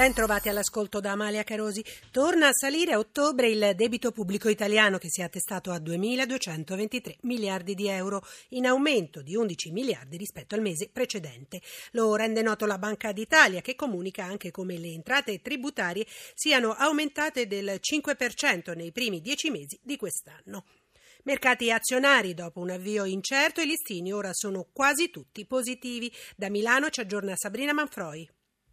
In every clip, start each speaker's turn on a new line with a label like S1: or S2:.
S1: Ben trovati all'ascolto da Amalia Carosi. Torna a salire a ottobre il debito pubblico italiano che si è attestato a 2.223 miliardi di euro, in aumento di 11 miliardi rispetto al mese precedente. Lo rende noto la Banca d'Italia che comunica anche come le entrate tributarie siano aumentate del 5% nei primi dieci mesi di quest'anno. Mercati azionari, dopo un avvio incerto, i listini ora sono quasi tutti positivi. Da Milano ci aggiorna Sabrina Manfroi.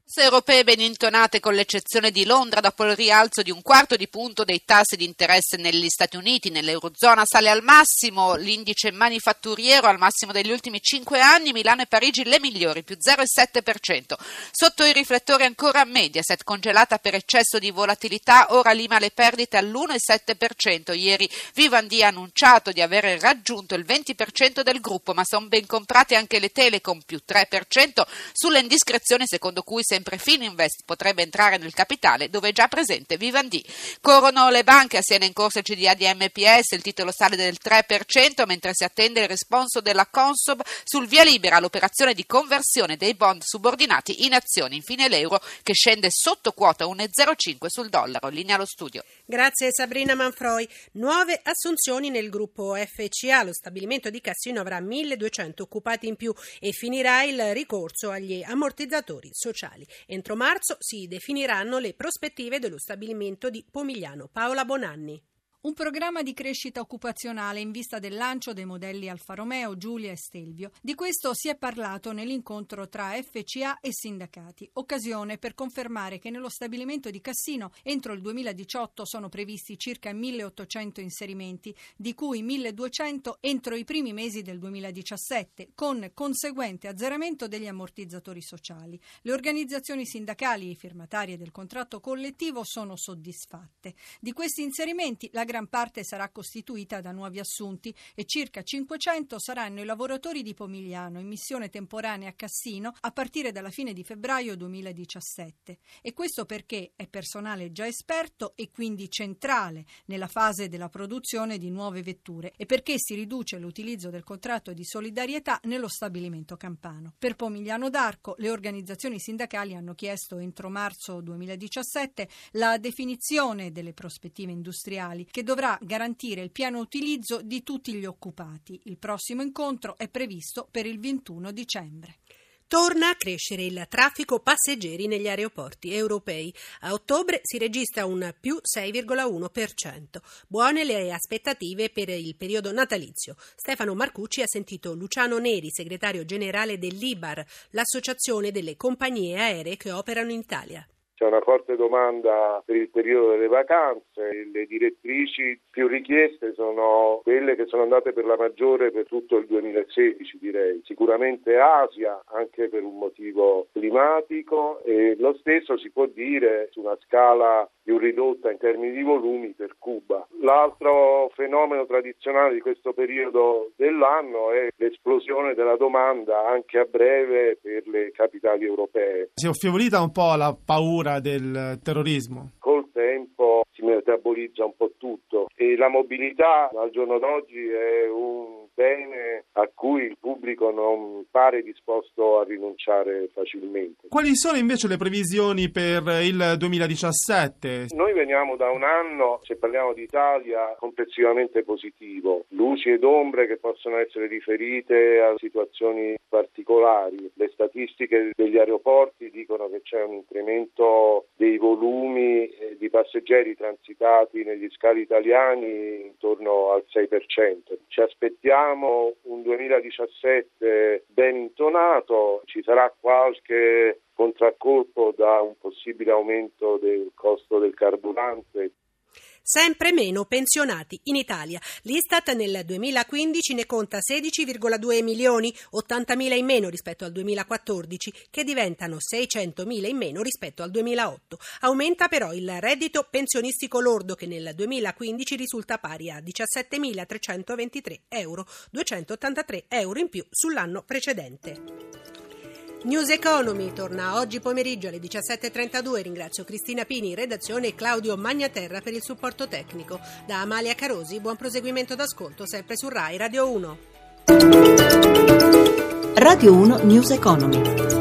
S2: Borse europee ben intonate con l'eccezione di Londra dopo il rialzo di un quarto di punto dei tassi di interesse negli Stati Uniti, nell'Eurozona sale al massimo, l'indice manifatturiero al massimo degli ultimi cinque anni, Milano e Parigi le migliori, più 0,7%. Sotto i riflettori ancora Mediaset, congelata per eccesso di volatilità, ora lima le perdite all'1,7%. Ieri Vivendi ha annunciato di aver raggiunto il 20% del gruppo, ma sono ben comprate anche le Telecom, più 3%, sulle indiscrezioni secondo cui se sempre Fininvest potrebbe entrare nel capitale dove è già presente Vivendi. Corrono le banche, a Siena in corso il CDA di MPS, il titolo sale del 3% mentre si attende il responso della Consob sul via libera all'operazione di conversione dei bond subordinati in azioni. Infine l'euro che scende sotto quota 1,05 sul dollaro. Linea allo studio.
S1: Grazie Sabrina Manfroi. Nuove assunzioni nel gruppo FCA. Lo stabilimento di Cassino avrà 1200 occupati in più e finirà il ricorso agli ammortizzatori sociali. Entro marzo si definiranno le prospettive dello stabilimento di Pomigliano. Paola Bonanni.
S3: Un programma di crescita occupazionale in vista del lancio dei modelli Alfa Romeo, Giulia e Stelvio. Di questo si è parlato nell'incontro tra FCA e sindacati, occasione per confermare che nello stabilimento di Cassino entro il 2018 sono previsti circa 1800 inserimenti, di cui 1200 entro i primi mesi del 2017, con conseguente azzeramento degli ammortizzatori sociali. Le organizzazioni sindacali firmatarie del contratto collettivo sono soddisfatte. Di questi inserimenti la gran parte sarà costituita da nuovi assunti e circa 500 saranno i lavoratori di Pomigliano in missione temporanea a Cassino a partire dalla fine di febbraio 2017. E questo perché è personale già esperto e quindi centrale nella fase della produzione di nuove vetture e perché si riduce l'utilizzo del contratto di solidarietà nello stabilimento campano. Per Pomigliano d'Arco le organizzazioni sindacali hanno chiesto entro marzo 2017 la definizione delle prospettive industriali che dovrà garantire il pieno utilizzo di tutti gli occupati. Il prossimo incontro è previsto per il 21 dicembre.
S1: Torna a crescere il traffico passeggeri negli aeroporti europei. A ottobre si registra un più 6,1%. Buone le aspettative per il periodo natalizio. Stefano Marcucci ha sentito Luciano Neri, segretario generale dell'IBAR, l'associazione delle compagnie aeree che operano in Italia.
S4: C'è una forte domanda per il periodo delle vacanze, le direttrici più richieste sono quelle che sono andate per la maggiore per tutto il 2016 direi, sicuramente Asia anche per un motivo climatico e lo stesso si può dire su una scala più ridotta in termini di volumi per Cuba. L'altro fenomeno tradizionale di questo periodo dell'anno è l'esplosione della domanda anche a breve per le capitali europee.
S5: Si è affievolita un po' la paura del terrorismo.
S4: Col tempo si metabolizza un po' tutto e la mobilità al giorno d'oggi è un bene a cui il pubblico non pare disposto a rinunciare facilmente.
S5: Quali sono invece le previsioni per il 2017?
S4: Noi veniamo da un anno, se parliamo di Italia, complessivamente positivo. Luci ed ombre che possono essere riferite a situazioni particolari. Le statistiche degli aeroporti dicono che c'è un incremento dei volumi di passeggeri transitati negli scali italiani intorno al 6%. Ci aspettiamo un 2017 ben intonato, ci sarà qualche contraccolpo da un possibile aumento del costo del carburante.
S1: Sempre meno pensionati in Italia. L'Istat nel 2015 ne conta 16,2 milioni, 80.000 in meno rispetto al 2014, che diventano 600.000 in meno rispetto al 2008. Aumenta però il reddito pensionistico lordo che nel 2015 risulta pari a 17.323 euro, 283 euro in più sull'anno precedente. News Economy torna oggi pomeriggio alle 17.32. Ringrazio Cristina Pini, redazione e Claudio Magnaterra per il supporto tecnico. Da Amalia Carosi, buon proseguimento d'ascolto sempre su RAI Radio 1.
S6: Radio 1 News Economy.